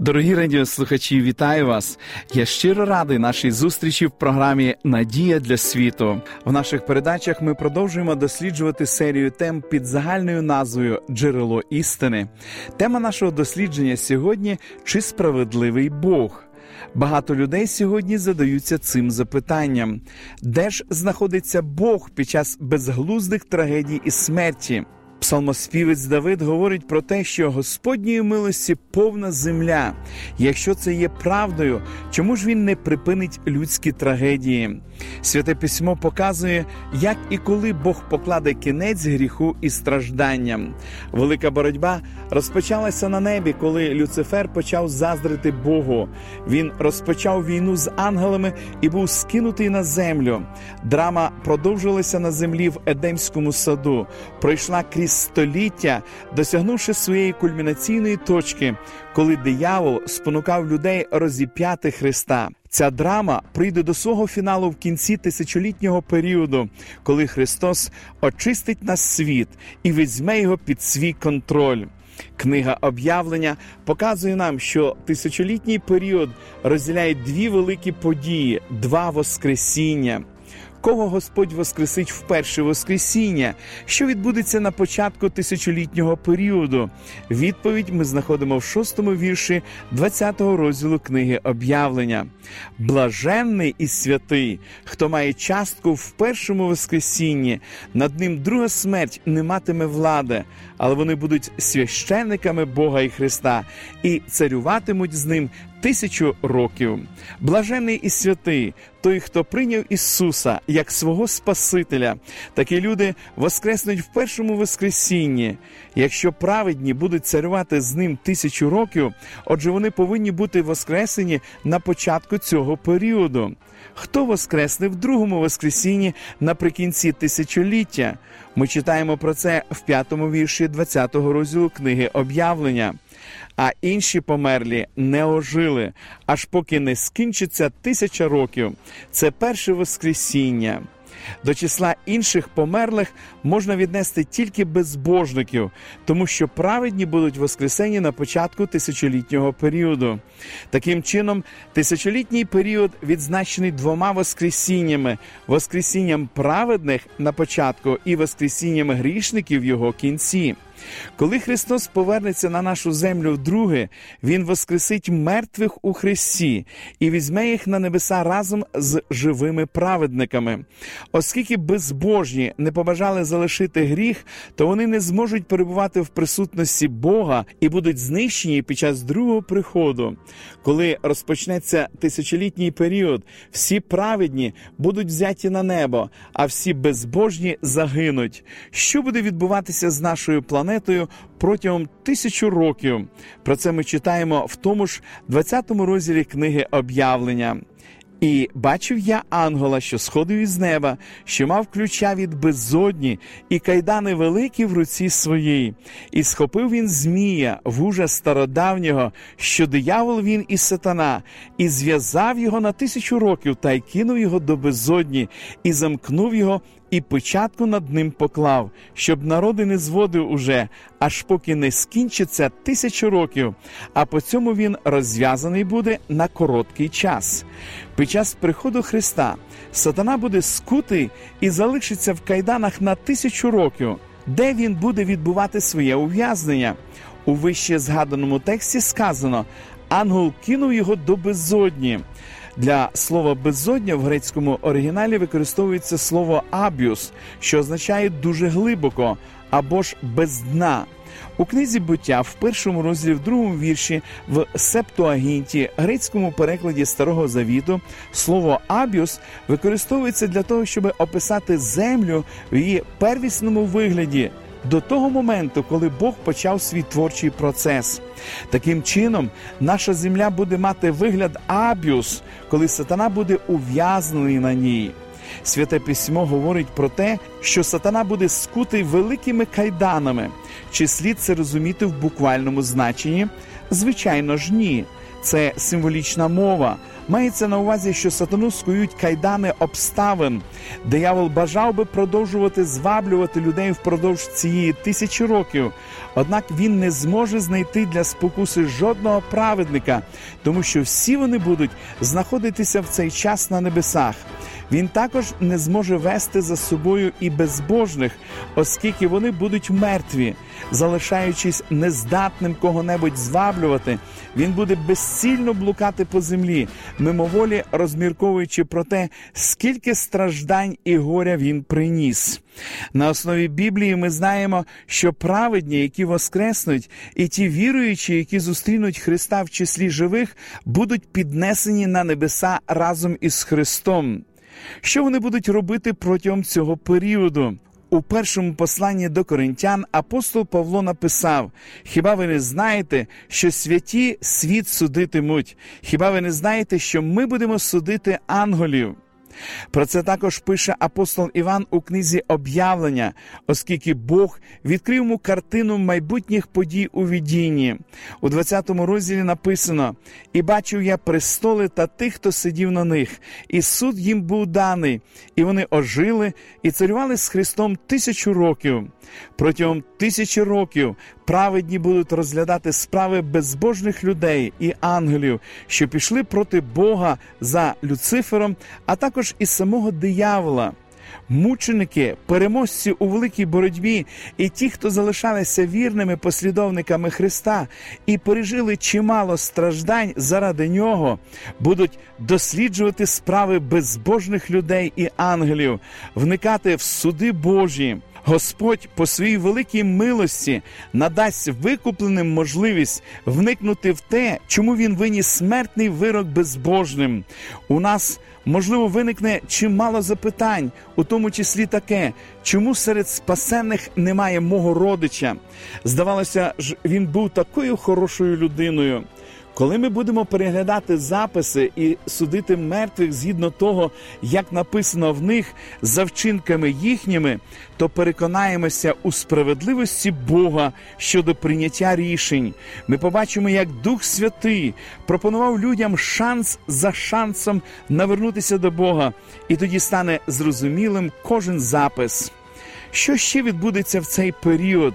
Дорогі радіослухачі, вітаю вас! Я щиро радий нашій зустрічі в програмі Надія для світу. В наших передачах ми продовжуємо досліджувати серію тем під загальною назвою Джерело істини. Тема нашого дослідження сьогодні чи справедливий Бог. Багато людей сьогодні задаються цим запитанням: де ж знаходиться Бог під час безглуздих трагедій і смерті? Псалмоспівець Давид говорить про те, що Господньої милості повна земля. Якщо це є правдою, чому ж він не припинить людські трагедії? Святе письмо показує, як і коли Бог покладе кінець гріху і стражданням. Велика боротьба розпочалася на небі, коли Люцифер почав заздрити Богу. Він розпочав війну з ангелами і був скинутий на землю. Драма продовжилася на землі в Едемському саду. Пройшла крізь століття, досягнувши своєї кульмінаційної точки, коли диявол спонукав людей розіп'яти Христа. Ця драма прийде до свого фіналу в кінці тисячолітнього періоду, коли Христос очистить нас світ і візьме його під свій контроль. Книга об'явлення показує нам, що тисячолітній період розділяє дві великі події: два Воскресіння кого Господь воскресить в перше Воскресіння, що відбудеться на початку тисячолітнього періоду. Відповідь ми знаходимо в шостому вірші 20-го розділу книги об'явлення. Блаженний і святий, хто має частку в першому Воскресінні, над ним друга смерть не матиме влади, але вони будуть священниками Бога і Христа і царюватимуть з ним тисячу років. Блажений і святий, той, хто прийняв Ісуса як свого Спасителя. Такі люди воскреснуть в першому Воскресінні. Якщо праведні будуть царювати з ним тисячу років, отже, вони повинні бути воскресені на початку цього періоду. Хто воскресне в другому Воскресінні наприкінці тисячоліття? Ми читаємо про це в п'ятому вірші 20-го розділу книги об'явлення а інші померлі не ожили, аж поки не скінчиться тисяча років. Це перше Воскресіння. До числа інших померлих можна віднести тільки безбожників, тому що праведні будуть воскресені на початку тисячолітнього періоду. Таким чином, тисячолітній період відзначений двома воскресіннями: воскресінням праведних на початку і воскресінням грішників в його кінці. Коли Христос повернеться на нашу землю вдруге, Він воскресить мертвих у Христі і візьме їх на небеса разом з живими праведниками. Оскільки безбожні не побажали залишити гріх, то вони не зможуть перебувати в присутності Бога і будуть знищені під час другого приходу. Коли розпочнеться тисячолітній період, всі праведні будуть взяті на небо, а всі безбожні загинуть. Що буде відбуватися з нашою планетою? Планетою протягом тисячу років. Про це ми читаємо в тому ж 20-му розділі книги об'явлення. І бачив я ангела, що сходив із неба, що мав ключа від безодні, і кайдани великі в руці своїй, і схопив він Змія, вужа стародавнього, що диявол він і сатана, і зв'язав його на тисячу років та й кинув його до безодні, і замкнув його і печатку над ним поклав, щоб народи не зводив уже, аж поки не скінчиться тисячу років, а по цьому він розв'язаний буде на короткий час. Під час приходу Христа сатана буде скутий і залишиться в кайданах на тисячу років, де він буде відбувати своє ув'язнення. У вище згаданому тексті сказано: ангел кинув його до безодні. Для слова безодня в грецькому оригіналі використовується слово абіус, що означає дуже глибоко або ж без дна. У книзі буття в першому розділі в другому вірші в септуагінті, грецькому перекладі старого завіту, слово абіус використовується для того, щоб описати землю в її первісному вигляді до того моменту, коли Бог почав свій творчий процес. Таким чином, наша земля буде мати вигляд абіус, коли сатана буде ув'язнений на ній. Святе письмо говорить про те, що сатана буде скутий великими кайданами. Чи слід це розуміти в буквальному значенні? Звичайно ж, ні. Це символічна мова. Мається на увазі, що сатану скують кайдани обставин. Диявол бажав би продовжувати зваблювати людей впродовж цієї тисячі років. Однак він не зможе знайти для спокуси жодного праведника, тому що всі вони будуть знаходитися в цей час на небесах. Він також не зможе вести за собою і безбожних, оскільки вони будуть мертві, залишаючись нездатним кого-небудь зваблювати, він буде безцільно блукати по землі, мимоволі розмірковуючи про те, скільки страждань і горя він приніс. На основі Біблії ми знаємо, що праведні, які воскреснуть, і ті віруючі, які зустрінуть Христа в числі живих, будуть піднесені на небеса разом із Христом. Що вони будуть робити протягом цього періоду? У першому посланні до коринтян апостол Павло написав: Хіба ви не знаєте, що святі світ судитимуть? Хіба ви не знаєте, що ми будемо судити ангелів? Про це також пише апостол Іван у книзі об'явлення, оскільки Бог відкрив йому картину майбутніх подій у відінні. У 20-му розділі написано: І бачив я престоли та тих, хто сидів на них, і суд їм був даний, і вони ожили і царювали з Христом тисячу років. Протягом тисячі років праведні будуть розглядати справи безбожних людей і ангелів, що пішли проти Бога за Люцифером, а також і самого диявола. Мученики, переможці у великій боротьбі, і ті, хто залишалися вірними послідовниками Христа і пережили чимало страждань заради нього, будуть досліджувати справи безбожних людей і ангелів, вникати в суди Божі. Господь по своїй великій милості надасть викупленим можливість вникнути в те, чому він виніс смертний вирок безбожним. У нас можливо виникне чимало запитань, у тому числі таке, чому серед спасенних немає мого родича. Здавалося ж, він був такою хорошою людиною. Коли ми будемо переглядати записи і судити мертвих згідно того, як написано в них за вчинками їхніми, то переконаємося у справедливості Бога щодо прийняття рішень. Ми побачимо, як Дух Святий пропонував людям шанс за шансом навернутися до Бога, і тоді стане зрозумілим кожен запис. Що ще відбудеться в цей період?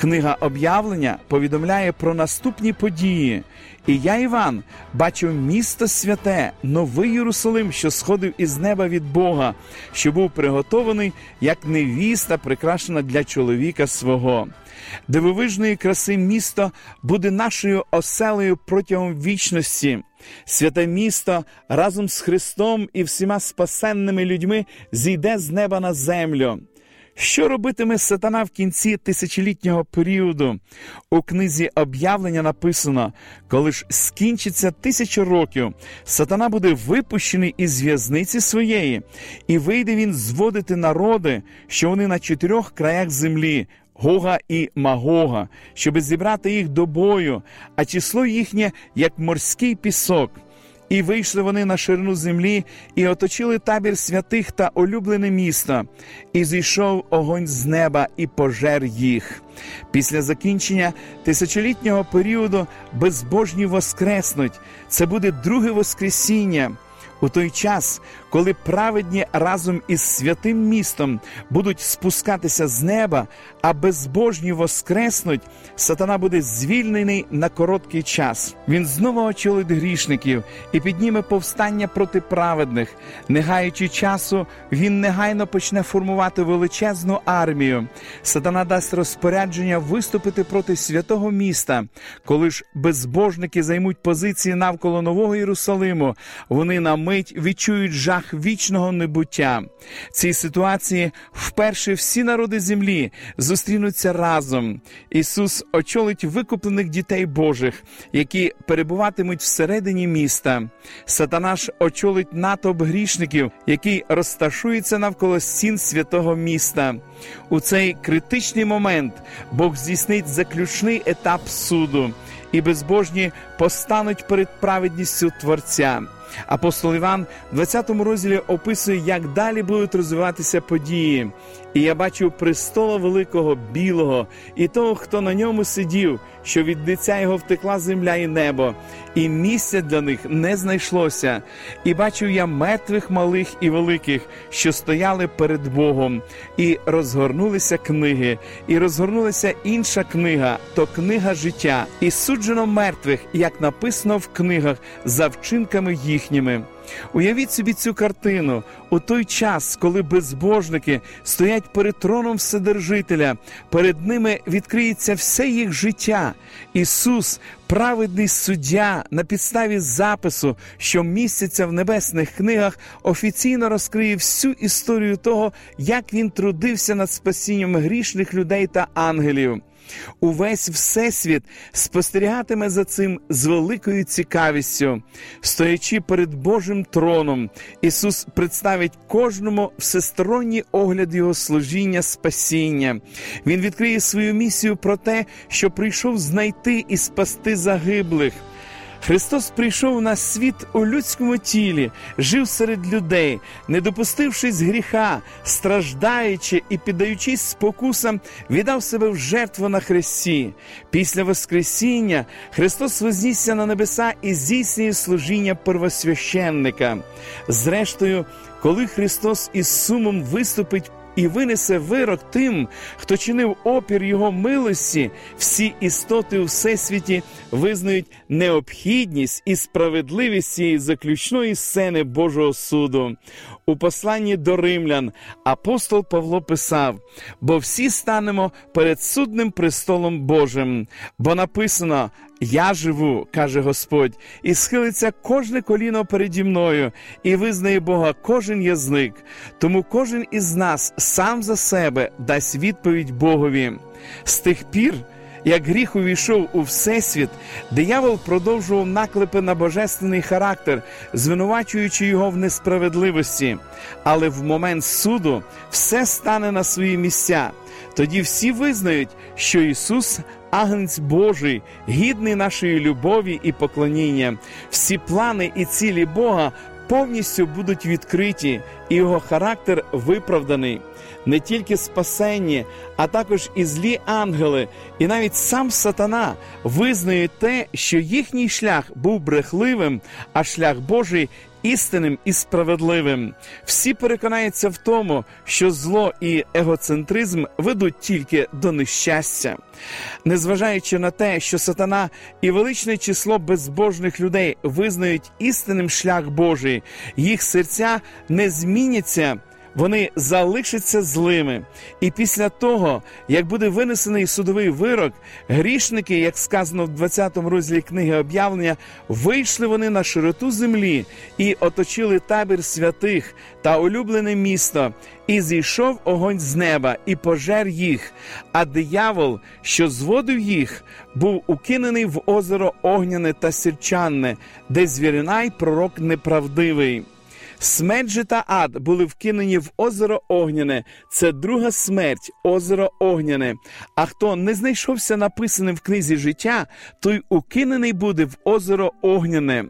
Книга об'явлення повідомляє про наступні події. І я, Іван, бачив місто святе, новий Єрусалим, що сходив із неба від Бога, що був приготований як невіста, прикрашена для чоловіка свого. Дивовижної краси місто буде нашою оселею протягом вічності. Святе місто разом з Христом і всіма спасенними людьми зійде з неба на землю. Що робитиме сатана в кінці тисячолітнього періоду? У книзі об'явлення написано: коли ж скінчиться тисяча років, сатана буде випущений із в'язниці своєї, і вийде він зводити народи, що вони на чотирьох краях землі. Гога і Магога, щоби зібрати їх до бою, а число їхнє як морський пісок. І вийшли вони на ширину землі, і оточили табір святих та улюблене місто, і зійшов огонь з неба і пожер їх. Після закінчення тисячолітнього періоду безбожні воскреснуть. Це буде друге Воскресіння. У той час, коли праведні разом із святим містом будуть спускатися з неба, а безбожні воскреснуть, сатана буде звільнений на короткий час. Він знову очолить грішників і підніме повстання проти праведних. Не гаючи часу, він негайно почне формувати величезну армію. Сатана дасть розпорядження виступити проти святого міста. Коли ж безбожники займуть позиції навколо нового Єрусалиму, вони на мить відчують жах вічного небуття. В цій ситуації вперше всі народи землі зустрінуться разом. Ісус очолить викуплених дітей Божих, які перебуватимуть всередині міста. Сатана ж очолить натовп грішників, який розташується навколо стін святого міста. У цей критичний момент Бог здійснить заключний етап суду, і безбожні постануть перед праведністю Творця. Апостол Іван в 20 розділі описує, як далі будуть розвиватися події. І я бачив престола великого білого і того, хто на ньому сидів, що від лиця його втекла земля і небо, і місця для них не знайшлося. І бачив я мертвих малих і великих, що стояли перед Богом, і розгорнулися книги, і розгорнулася інша книга, то книга життя, і суджено мертвих, як написано в книгах, за вчинками їхніми. Уявіть собі цю картину у той час, коли безбожники стоять перед троном Вседержителя, перед ними відкриється все їх життя. Ісус, праведний суддя, на підставі запису, що міститься в небесних книгах, офіційно розкриє всю історію того, як він трудився над спасінням грішних людей та ангелів. Увесь всесвіт спостерігатиме за цим з великою цікавістю, стоячи перед Божим троном, Ісус представить кожному всесторонній огляд Його служіння спасіння. Він відкриє свою місію про те, що прийшов знайти і спасти загиблих. Христос прийшов на світ у людському тілі, жив серед людей, не допустившись гріха, страждаючи і піддаючись спокусам, віддав себе в жертву на хресті. Після Воскресіння Христос вознісся на небеса і здійснює служіння первосвященника. Зрештою, коли Христос із сумом виступить і винесе вирок тим, хто чинив опір Його милості, всі істоти у всесвіті визнають необхідність і справедливість цієї заключної сцени Божого суду. У посланні до римлян апостол Павло писав: бо всі станемо перед судним престолом Божим, бо написано: Я живу, каже Господь, і схилиться кожне коліно переді мною, і визнає Бога кожен язик. Тому кожен із нас сам за себе дасть відповідь Богові. З тих пір. Як гріх увійшов у всесвіт, диявол продовжував наклепи на божественний характер, звинувачуючи його в несправедливості. Але в момент суду все стане на свої місця. Тоді всі визнають, що Ісус агнець Божий, гідний нашої любові і поклоніння. Всі плани і цілі Бога повністю будуть відкриті, і його характер виправданий. Не тільки спасенні, а також і злі ангели, і навіть сам сатана визнають те, що їхній шлях був брехливим, а шлях Божий істинним і справедливим. Всі переконаються в тому, що зло і егоцентризм ведуть тільки до нещастя. Незважаючи на те, що сатана і величне число безбожних людей визнають істинним шлях Божий, їх серця не зміняться вони залишаться злими. І після того, як буде винесений судовий вирок, грішники, як сказано в 20 розділі книги об'явлення, вийшли вони на широту землі і оточили табір святих та улюблене місто. І зійшов огонь з неба, і пожер їх. А диявол, що зводив їх, був укинений в озеро огняне та сірчанне, де звіринай пророк неправдивий. Смерть же та ад були вкинені в озеро Огняне. Це друга смерть, озеро Огняне. А хто не знайшовся написаним в книзі життя, той укинений буде в озеро Огняне.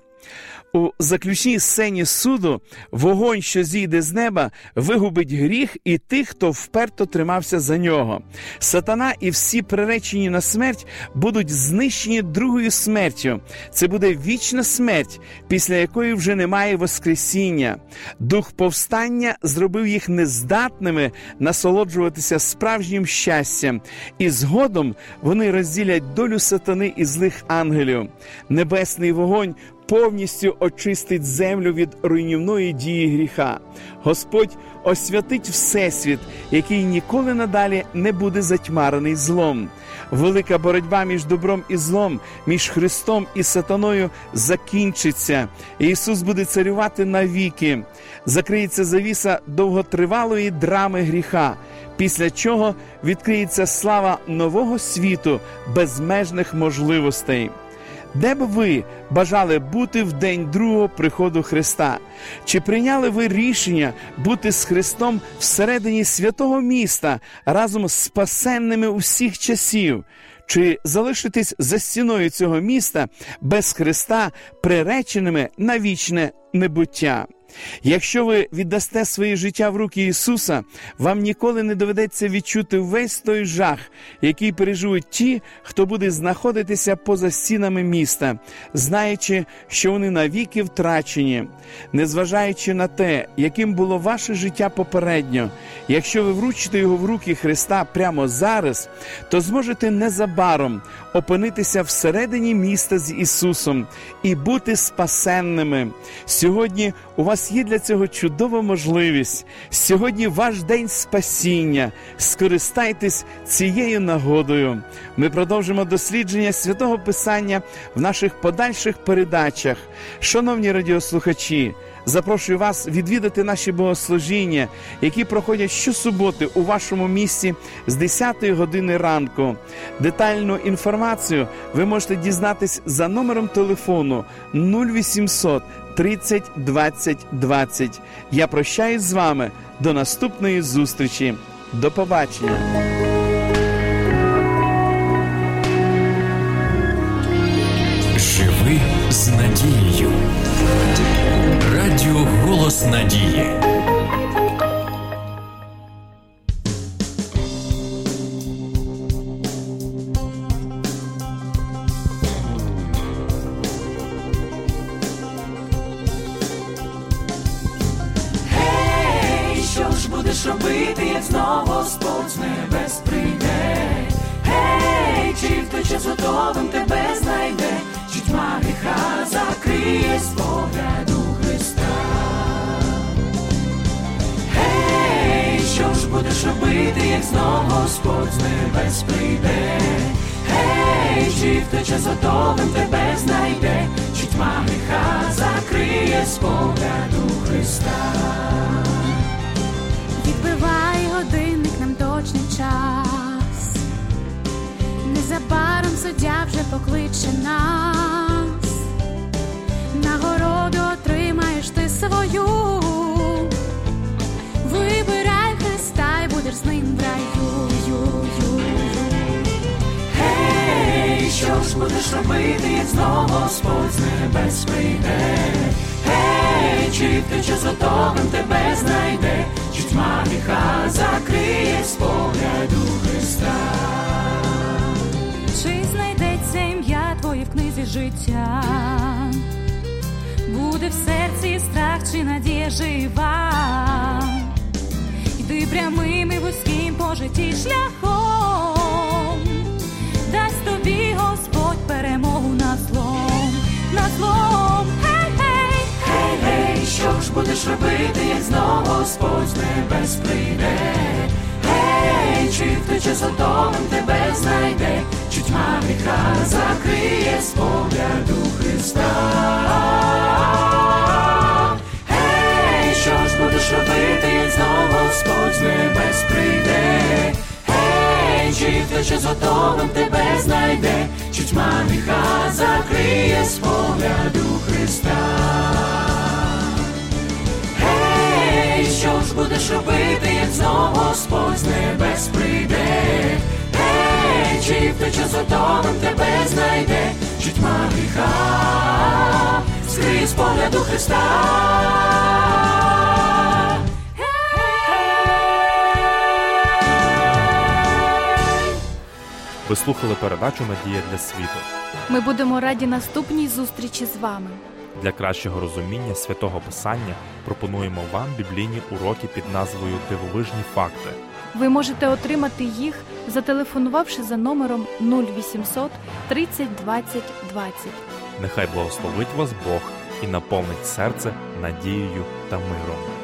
У заключній сцені суду вогонь, що зійде з неба, вигубить гріх і тих, хто вперто тримався за нього. Сатана і всі приречені на смерть будуть знищені другою смертю. Це буде вічна смерть, після якої вже немає Воскресіння. Дух повстання зробив їх нездатними насолоджуватися справжнім щастям, і згодом вони розділять долю сатани і злих ангелів. Небесний вогонь повністю очистить землю від руйнівної дії гріха. Господь освятить Всесвіт, який ніколи надалі не буде затьмарений злом. Велика боротьба між добром і злом, між Христом і Сатаною закінчиться. Ісус буде царювати навіки. Закриється завіса довготривалої драми гріха, після чого відкриється слава нового світу, безмежних можливостей. Де б ви бажали бути в день другого приходу Христа? Чи прийняли ви рішення бути з Христом всередині святого міста разом з спасенними усіх часів? Чи залишитись за стіною цього міста без Христа, приреченими на вічне небуття? Якщо ви віддасте своє життя в руки Ісуса, вам ніколи не доведеться відчути весь той жах, який переживуть ті, хто буде знаходитися поза стінами міста, знаючи, що вони навіки втрачені, незважаючи на те, яким було ваше життя попередньо, якщо ви вручите його в руки Христа прямо зараз, то зможете незабаром опинитися всередині міста з Ісусом і бути спасенними. Сьогодні у вас є для цього чудова можливість. Сьогодні ваш день спасіння. Скористайтесь цією нагодою. Ми продовжимо дослідження святого Писання в наших подальших передачах. Шановні радіослухачі. Запрошую вас відвідати наші богослужіння, які проходять щосуботи у вашому місті з 10 години ранку. Детальну інформацію ви можете дізнатись за номером телефону 0800 30 20 20. Я прощаюсь з вами до наступної зустрічі. До побачення. Готовим тебе знайде, чи тьма гріха закриє з погляду Христа? Гей, що ж будеш робити, як знову Господь з небес прийде? Гей, чи в той готовим тебе знайде, чи тьма гріха закриє з погляду Христа? Суддя вже покличе нас. Нагороду отримаєш ти свою. Вибирай Христа і будеш з ним в раю. Гей, що ж будеш робити, як знову Господь з небес прийде? Гей, чи в той час готовим тебе знайде, чи тьма гріха закриє з погляду Христа? Чи знайдеться ім'я твоє в книзі життя? Буде в серці страх чи надія жива? Йди прямим і вузьким по житті шляхом, дасть тобі Господь перемогу над злом, над злом, гей, гей, Гей, гей, що ж будеш робити, як знову Господь з небес прийде? Чи в той час готовим тебе знайде, чи тьма гріха закриє з погляду Христа? Гей, що ж будеш робити, знову Господь з небес прийде? Гей, чи в той час готовим тебе знайде, чи тьма гріха закриє з погляду Христа? Будеш робити, як знову Господь з небес прийде? Гей, чи в той час тебе знайде, чи тьма гріха скриє з погляду Христа? Ви слухали передачу Надія для світу. Ми будемо раді наступній зустрічі з вами. Для кращого розуміння святого Писання пропонуємо вам біблійні уроки під назвою Дивовижні факти. Ви можете отримати їх, зателефонувавши за номером 0800 30 20 20. Нехай благословить вас Бог і наповнить серце надією та миром.